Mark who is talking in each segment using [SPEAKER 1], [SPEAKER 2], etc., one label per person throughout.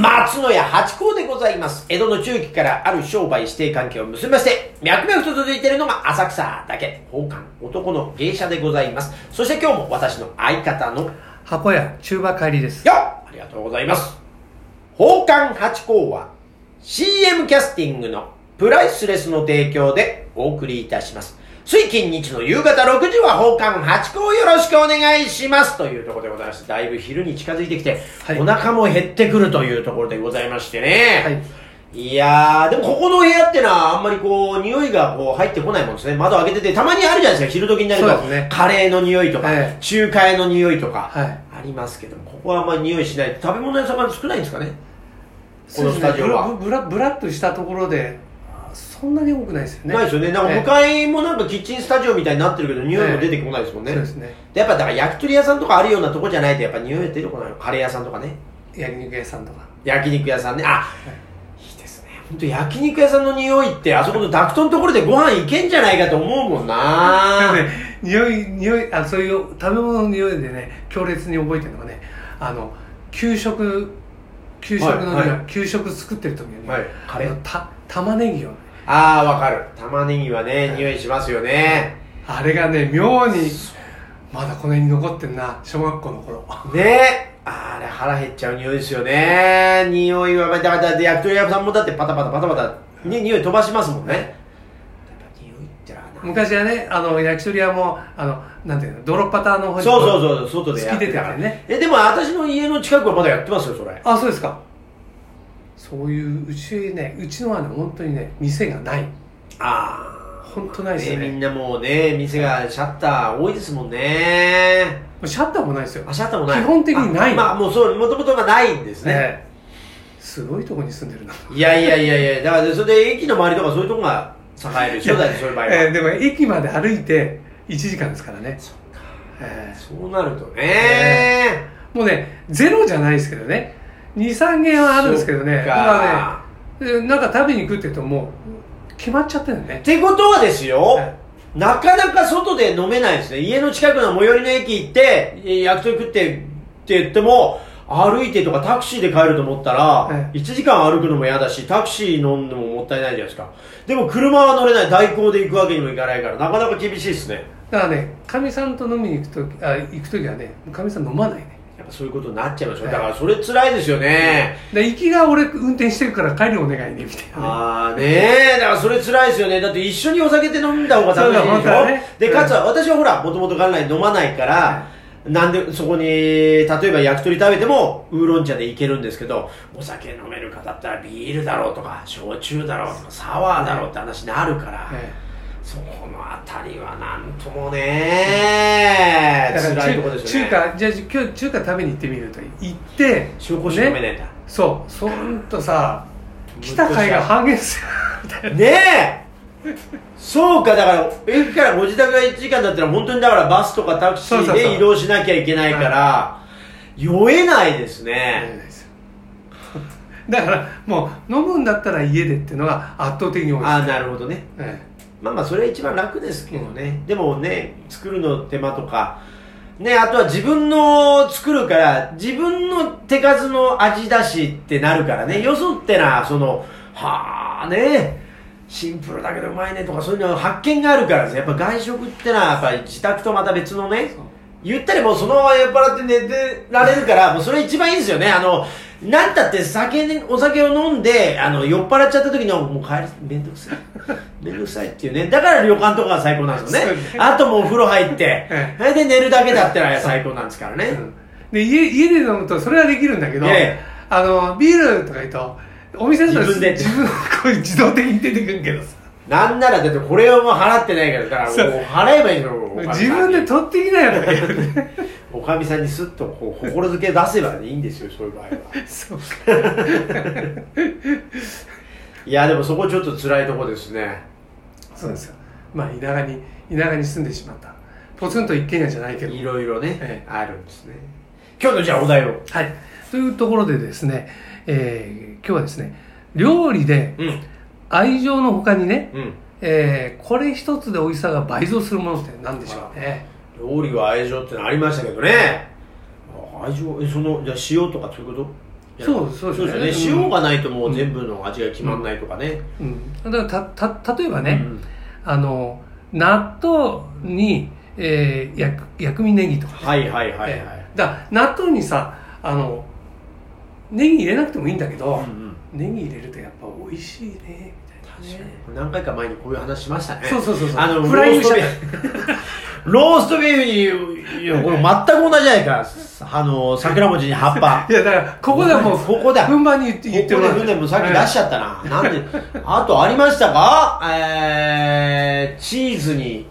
[SPEAKER 1] 松野屋八甲でございます。江戸の中期からある商売指定関係を結びまして、脈々と続いているのが浅草だけ、宝冠男の芸者でございます。そして今日も私の相方の、
[SPEAKER 2] 箱屋中馬帰りです。
[SPEAKER 1] よありがとうございます。宝冠八甲は CM キャスティングのプライスレスの提供でお送りいたします。水金日の夕方6時は宝冠八甲よろしくお願いしますというところでございまして、だいぶ昼に近づいてきて、
[SPEAKER 2] はい
[SPEAKER 1] お腹も減ってくるというところでございましてね。
[SPEAKER 2] はい。
[SPEAKER 1] いやー、でもここの部屋ってのはあんまりこう、匂いがこう入ってこないもんですね。窓開けてて、たまにあるじゃないですか、昼時になると。
[SPEAKER 2] そうですね
[SPEAKER 1] カレーの匂いとか、
[SPEAKER 2] ええ
[SPEAKER 1] 中華屋の匂いとか、
[SPEAKER 2] はい
[SPEAKER 1] ありますけども、ここはあんまり匂いしない。食べ物屋さんが少ないんですかねこのスタジオは
[SPEAKER 2] ブラブラブラっとしたところで、あそんなに多くないですよね。
[SPEAKER 1] ないですよね。なんか
[SPEAKER 2] ええ
[SPEAKER 1] 向かいもなんかキッチンスタジオみたいになってるけど、匂いも出てこないですもんね。
[SPEAKER 2] そうですね。
[SPEAKER 1] でやっぱだから焼き鳥屋さんとかあるようなとこじゃないと、やっぱ匂い出てこないの。カレー屋さんとかね。
[SPEAKER 2] 焼肉屋さんとか。
[SPEAKER 1] 焼肉屋さんね。あ、いいですね。本当焼肉屋さんの匂いって、あそこのダクトのところでご飯いけんじゃないかと思うもんな
[SPEAKER 2] ね、匂い、匂い、あ、そういう食べ物の匂いでね、強烈に覚えてるのがね、あの、給食、給食の
[SPEAKER 1] はいはい
[SPEAKER 2] 給食作ってる時にね、
[SPEAKER 1] はいカレー？
[SPEAKER 2] あのた、玉ねぎをね、
[SPEAKER 1] ああ、わかる。玉ねぎはね、匂いしますよね。
[SPEAKER 2] あれがね、妙に、まだこの辺に残ってんな、小学校の頃。
[SPEAKER 1] ねあれ腹減っちゃう匂いですよね。匂いは、だから、焼き鳥屋さんもだってパタパタパタパタ、ね、匂い飛ばしますもんね。
[SPEAKER 2] 昔はね、あの、焼き鳥屋も、あの、なんていうの、泥パターの方に
[SPEAKER 1] そうそうそう、外でやってたから
[SPEAKER 2] てね。
[SPEAKER 1] え、でも私の家の近くはまだやってますよ、それ。
[SPEAKER 2] あ、そうですか。そういう、うちね、うちのはね、本当にね、店がない。
[SPEAKER 1] ああ。
[SPEAKER 2] 本当ないですよね
[SPEAKER 1] みんなもうね、店がシャッター多いですもんね。
[SPEAKER 2] シャッターもないですよ。
[SPEAKER 1] あ、シャッターもない。
[SPEAKER 2] 基本的にない
[SPEAKER 1] あまあ、もうそう、もともとがないんですね。
[SPEAKER 2] ねすごいとこに住んでるな。
[SPEAKER 1] いやいやいやいや、だからそれで駅の周りとかそういうとこが栄えるでしょ、だってそういう場合は。
[SPEAKER 2] えーでも駅まで歩いて1時間ですからね。
[SPEAKER 1] そっか
[SPEAKER 2] え
[SPEAKER 1] そうなるとね、
[SPEAKER 2] ーもうね、ゼロじゃないですけどね。2、3軒はあるんですけどね。
[SPEAKER 1] そっか
[SPEAKER 2] だからね、でなんか食べに行くって言うともう決まっちゃってるよね
[SPEAKER 1] っ。てことはですよ、
[SPEAKER 2] はい
[SPEAKER 1] なかなか外で飲めないですね。家の近くの最寄りの駅行って、え焼き鳥食ってって言っても、歩いてとかタクシーで帰ると思ったら、
[SPEAKER 2] はい
[SPEAKER 1] 1時間歩くのも嫌だし、タクシー飲んでももったいないじゃないですか。でも車は乗れない、代行で行くわけにもいかないから、なかなか厳しいですね。
[SPEAKER 2] だからね、かみさんと飲みに行くとき、あ行くときはね、かみさん飲まない
[SPEAKER 1] そういうことになっちゃいますよ。
[SPEAKER 2] はい
[SPEAKER 1] だからそれ辛いですよね。
[SPEAKER 2] で、行きが俺運転してるから帰るお願いね、みたいなね。
[SPEAKER 1] ああねえ、だからそれ辛いですよね。だって一緒にお酒で飲んだ方が楽しいでしょ
[SPEAKER 2] ね
[SPEAKER 1] で、
[SPEAKER 2] うん
[SPEAKER 1] かつは私はほら、もともと元来飲まないから、なんでそこに、例えば焼き鳥食べても、ウーロン茶でいけるんですけど、お酒飲める方だったらビールだろうとか、焼酎だろうとか、サワーだろうって話になるから、
[SPEAKER 2] え
[SPEAKER 1] そこのあたりはなんともね、
[SPEAKER 2] だから
[SPEAKER 1] 辛いところですよね。
[SPEAKER 2] 中華、じゃあ今日中華食べに行ってみると行って、
[SPEAKER 1] 塩コショウ飲めないんだ。
[SPEAKER 2] そう、そんとさ、来た甲斐が半減する。
[SPEAKER 1] ねえそうか、だから、駅からご自宅が1時間だったら、本当にだからバスとかタクシーで移動しなきゃいけないから、酔えないですね。
[SPEAKER 2] だからもう飲むんだったら家でっていうのが圧倒的に多いです
[SPEAKER 1] ああ、なるほどね。
[SPEAKER 2] え
[SPEAKER 1] まあまあ、それは一番楽ですけどね。でもね、作るの手間とか、ね、あとは自分の作るから、自分の手数の味だしってなるからね、よそってな、その、はあね、シンプルだけどうまいねとかそういうの発見があるからですやっぱ外食ってのはやっぱり自宅とまた別のね
[SPEAKER 2] そう
[SPEAKER 1] 言ったりもうそのまま酔っ払って寝てられるから、もうそれ一番いいですよね。あの、なんたって酒に、お酒を飲んで、あの、酔っ払っちゃった時の、もう帰り、めんどくさい。めんどくさいっていうね。だから旅館とかが最高なんですよね。あともうお風呂入って
[SPEAKER 2] え、
[SPEAKER 1] それで寝るだけだったら最高なんですからね。
[SPEAKER 2] うんで家家で飲むとそれはできるんだけど、
[SPEAKER 1] ええ
[SPEAKER 2] あのビールとか言うとお店だと
[SPEAKER 1] 自分で
[SPEAKER 2] 自分こう自動的に出てくるけどさ
[SPEAKER 1] なんならだってこれをもう払ってないから、だからもう払えばいいの
[SPEAKER 2] 自分で取ってきなよね
[SPEAKER 1] おかみさんにスッとこう、心づけ出せばいいんですよ、そういう場合は。
[SPEAKER 2] そうか
[SPEAKER 1] いや、でもそこちょっと辛いとこですね。
[SPEAKER 2] そうですよまあ田舎に田舎に住んでしまったポツンと一軒家じゃないけど
[SPEAKER 1] いろいろね、
[SPEAKER 2] ええ
[SPEAKER 1] あるんですね。今日のじゃあお題を。
[SPEAKER 2] はいというところでですね、えー今日はですね料理で
[SPEAKER 1] うん。
[SPEAKER 2] 愛情の他にね、
[SPEAKER 1] うん。
[SPEAKER 2] えーこれ一つで美味しさが倍増するものって何でしょうね？
[SPEAKER 1] 料理は愛情ってのありましたけどね。あ愛情、え、その、じゃあ塩とかそういうこと？
[SPEAKER 2] そうそう
[SPEAKER 1] そう
[SPEAKER 2] で
[SPEAKER 1] ですね、塩がないともう全部の味が決まんないとかね、
[SPEAKER 2] うん、だからたた例えばね、
[SPEAKER 1] うん。
[SPEAKER 2] あの納豆に、えー、薬薬味ネギとか、
[SPEAKER 1] はいはいはいはい、
[SPEAKER 2] えー。だ納豆にさあのネギ入れなくてもいいんだけど、
[SPEAKER 1] うんうん。
[SPEAKER 2] ネギ入れるとやっぱ美味しいねみたいなね
[SPEAKER 1] 何回か前にこういう話しましたね。
[SPEAKER 2] そうそうそうそう。
[SPEAKER 1] あの
[SPEAKER 2] フライングしちゃっ
[SPEAKER 1] ローストビーフにいやこれ全く同じじゃないか。あの桜餅に葉っぱ。
[SPEAKER 2] いやだからここではもう
[SPEAKER 1] ここだ。
[SPEAKER 2] 順番に言って言って
[SPEAKER 1] ここでもさっき出しちゃったな、なんで あとありましたか？えー、チーズに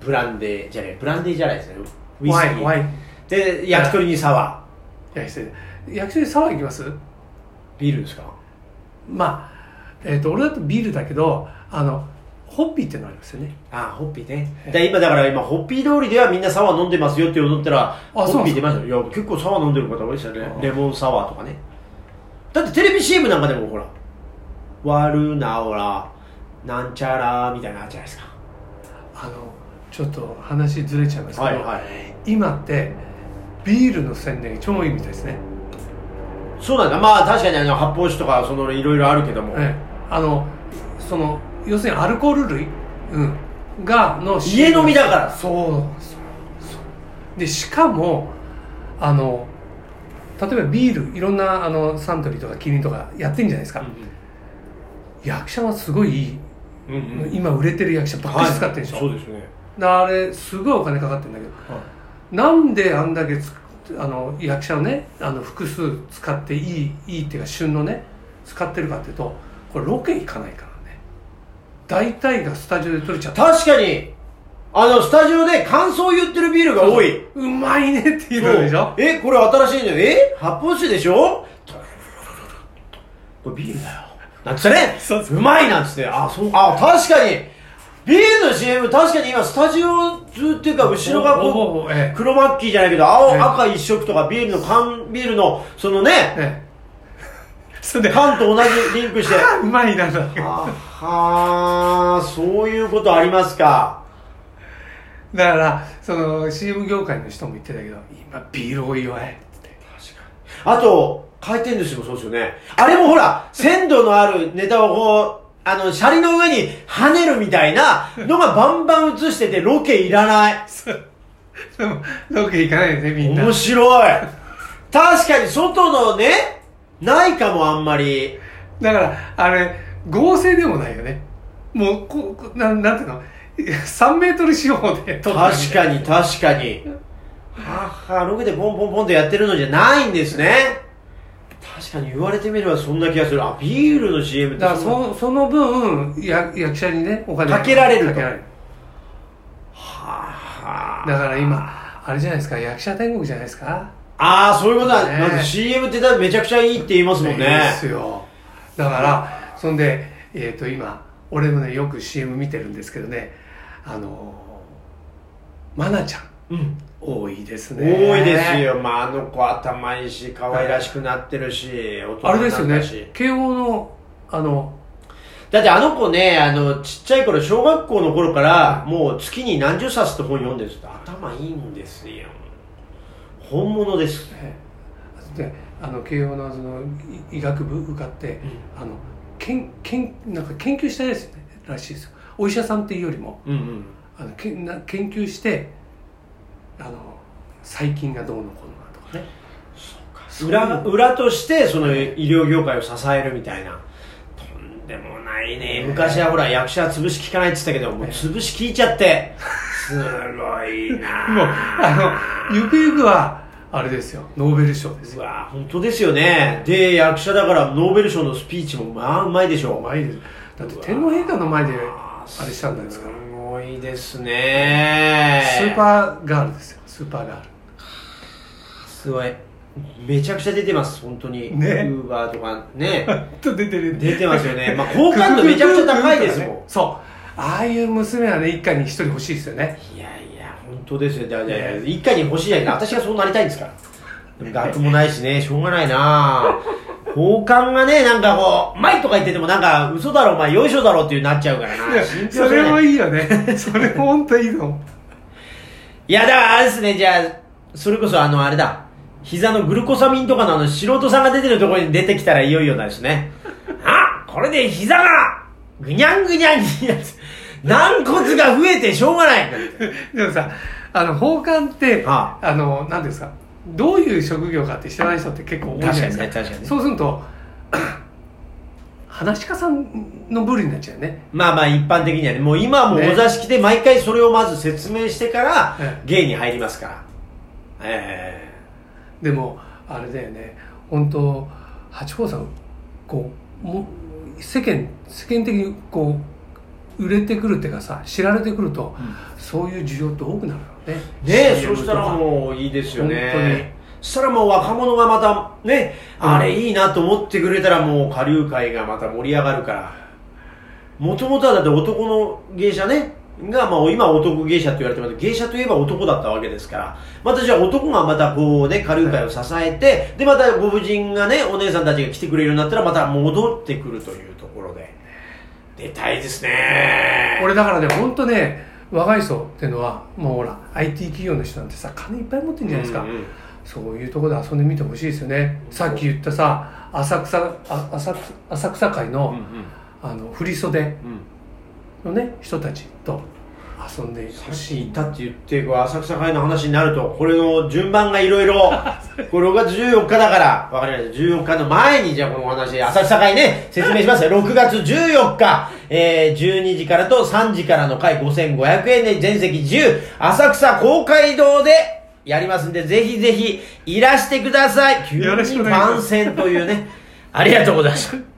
[SPEAKER 1] ブランデーじゃないブランデーじゃないですねウイスキー
[SPEAKER 2] ワインワイン
[SPEAKER 1] で焼き鳥にサワ
[SPEAKER 2] 焼き鳥焼き鳥サワーいきます？
[SPEAKER 1] ービールですか？
[SPEAKER 2] まあえっ、と俺だとビールだけどあのホッピーってのありますよね。
[SPEAKER 1] あホッピーね。で今だから今ホッピー通りではみんなサワー飲んでますよって思ったらホッピー出ましたよ。いや結構サワー飲んでる方多いですよね。
[SPEAKER 2] あ
[SPEAKER 1] レモンサワーとかね。だってテレビ CM なんかでもほら「ワルナオラなんちゃら」みたいなのあるじゃないですか。
[SPEAKER 2] あのちょっと話ずれちゃいますけど、
[SPEAKER 1] はいはい。
[SPEAKER 2] 今ってビールの宣伝が超いいみたいですね、
[SPEAKER 1] そうなんだ。まあ確かにあの発泡酒とかそのいろいろあるけども、
[SPEAKER 2] ええあのその要するにアルコール類、うん、がの
[SPEAKER 1] 家飲みだから。
[SPEAKER 2] そう。でしかもあの例えばビールいろんなあのサントリーとかキリンとかやってるんじゃないですか、役者はすごいいい、
[SPEAKER 1] うんうん。うん
[SPEAKER 2] 今売れてる役者ばっかり使ってるでしょ、
[SPEAKER 1] はい。そうですね。
[SPEAKER 2] あれすごいお金かかってるんだけど、なんであんだけつあの役者をねあの複数使っていいいいっていうか旬のね使ってるかっていうとこれロケ行かないからね。大体がスタジオで撮れちゃった
[SPEAKER 1] 確かに。あのスタジオで感想を言ってるビールが多い。
[SPEAKER 2] う。まいねっていうのでしょ？
[SPEAKER 1] えこれ新しいのえ？発泡酒でしょ？これビールだよ。なんつってね？
[SPEAKER 2] そう
[SPEAKER 1] まいなんつって。あそう。あ確かに。ビールの CM 確かに今スタジオ中っていうか後ろがこう黒マッキーじゃないけど青、
[SPEAKER 2] ええ。
[SPEAKER 1] 赤一色とかビールの缶ビールのそのね
[SPEAKER 2] ええそれで
[SPEAKER 1] 缶と同じリンクして。
[SPEAKER 2] うまいな
[SPEAKER 1] はーそういうことありますか。
[SPEAKER 2] だからその CM 業界の人も言ってたけど今ビール多いわいって。
[SPEAKER 1] あと、回転寿司もそうですよね。あれもほら、鮮度のあるネタをこう、あの、シャリの上に跳ねるみたいなのがバンバン映してて、ロケいらない。
[SPEAKER 2] ロケ行かないよねみんな。
[SPEAKER 1] 面白い。確かに外のね、ないかもあんまり。
[SPEAKER 2] だからあれ合成でもないよねもうここなんなんていうの？3メートル四方で撮ったみ
[SPEAKER 1] 確かに確かに。はっは、ロケでポンポンポンとやってるのじゃないんですね。確かに言われてみればそんな気がする。あ、ビールの CM って
[SPEAKER 2] だからそその分や役者にねお金
[SPEAKER 1] かけられると
[SPEAKER 2] かけられる
[SPEAKER 1] はあ
[SPEAKER 2] だから今あれじゃないですか役者天国じゃないですか
[SPEAKER 1] ああ、そういうことだ。
[SPEAKER 2] ね
[SPEAKER 1] まず CM ってめちゃくちゃいいって言いますもんね。
[SPEAKER 2] ですよだからそんでえっ、と今俺もねよく CM 見てるんですけどねあのマナちゃん
[SPEAKER 1] うん。
[SPEAKER 2] 多いですね
[SPEAKER 1] 多いですよ。まあ、あの子頭いいし、可愛らしくなってるし、大人
[SPEAKER 2] あれですよね慶応のあの
[SPEAKER 1] だってあの子ね、あの、ちっちゃい頃、小学校の頃から、もう月に何十冊って本読んでるんです頭いいんですよ。本物です。
[SPEAKER 2] えであの慶応のそのい医学部受かって、あのけんけんなんか研究したいですよねらしいですよお医者さんっていうよりも
[SPEAKER 1] うんうん。
[SPEAKER 2] あのけんな研究してあの細菌がどうのこうのとかね
[SPEAKER 1] 裏、裏として、その医療業界を支えるみたいな。とんでもないね。昔はほら、役者は潰し効かないって言ってたけど、もう潰し効いちゃって。すごいな。
[SPEAKER 2] もうあのゆくゆくはあれですよ。ノーベル賞ですよ。
[SPEAKER 1] うわ本当ですよね。で役者だからノーベル賞のスピーチもまあうまいでしょ
[SPEAKER 2] う。まいです。だって天皇陛下の前であれしたんですから。
[SPEAKER 1] すごいですね。
[SPEAKER 2] スーパーガールですよ。スーパーガール。
[SPEAKER 1] すごい。めちゃくちゃ出てます本当に。
[SPEAKER 2] ね。
[SPEAKER 1] ウーバーとかね。
[SPEAKER 2] と出てる。
[SPEAKER 1] 出てますよね。まあ好感度めちゃくちゃ高いですもん。
[SPEAKER 2] そうああいう娘はね一家に一人欲しいですよね。
[SPEAKER 1] いやいや本当ですよ。じゃあじゃあ一家に欲しいやん私がそうなりたいんですから。でも学もないしねしょうがないな。好感がねなんかこう「うまい」とか言っててもなんか嘘だろお前よいしょだろっていうなっちゃうから
[SPEAKER 2] いや
[SPEAKER 1] な
[SPEAKER 2] それもいいよね。それも本当いいの
[SPEAKER 1] いや、だからあれですね、じゃあ、それこそあの、あれだ、膝のグルコサミンとかのあの素人さんが出てるところに出てきたらいよいよなんですね。あこれで膝がぐにゃんぐにゃんになって、軟骨が増えてしょうがない。
[SPEAKER 2] でもさあの奉還って
[SPEAKER 1] あ
[SPEAKER 2] あ。の何ですかどういう職業かって知らない人って結構多いじゃないですか。
[SPEAKER 1] 確かにね
[SPEAKER 2] そうすると 話し家さんの部類になっちゃうよね。
[SPEAKER 1] まあまあ一般的にはね、もう今はもお座敷で毎回それをまず説明してから
[SPEAKER 2] ええ。
[SPEAKER 1] 芸に入りますから。え
[SPEAKER 2] でもあれだよね。本当八方さんこうもう世間世間的にこう売れてくるっていうかさ知られてくると、そういう需要って多くなるよね
[SPEAKER 1] えねそしたらもういいですよ
[SPEAKER 2] 本当に
[SPEAKER 1] ね。そしたらもう若者がまたね、
[SPEAKER 2] うん
[SPEAKER 1] あれいいなと思ってくれたらもう下流会がまた盛り上がるから。もともとはだって男の芸者ね、が、まあ今は男芸者って言われてますけど芸者といえば男だったわけですから。またじゃあ男がまたこうね、下流会を支えて、でまたご婦人がね、お姉さんたちが来てくれるようになったらまた戻ってくるというところで。出たいですね。
[SPEAKER 2] 俺だからね本当ね若い層っていうのはもうほら IT 企業の人なんてさ金いっぱい持ってるんじゃないですか、
[SPEAKER 1] うんうん
[SPEAKER 2] そういうところで遊んでみてほしいですよね。さっき言ったさ浅草あ浅草浅草会の,、
[SPEAKER 1] うんうん。
[SPEAKER 2] あの振袖
[SPEAKER 1] うん
[SPEAKER 2] のね人たちと遊んでほしい
[SPEAKER 1] 行ったって言って浅草会の話になるとこれの順番がいろいろ これ6月14日だからわかりました。14日の前にじゃあこのお話浅草会ね説明しますよ。6月14日、えー、12時からと3時からの会5500円で全席自由。浅草公会堂でやりますんでぜひぜひいらしてください。急に番宣というね。ありがとうございました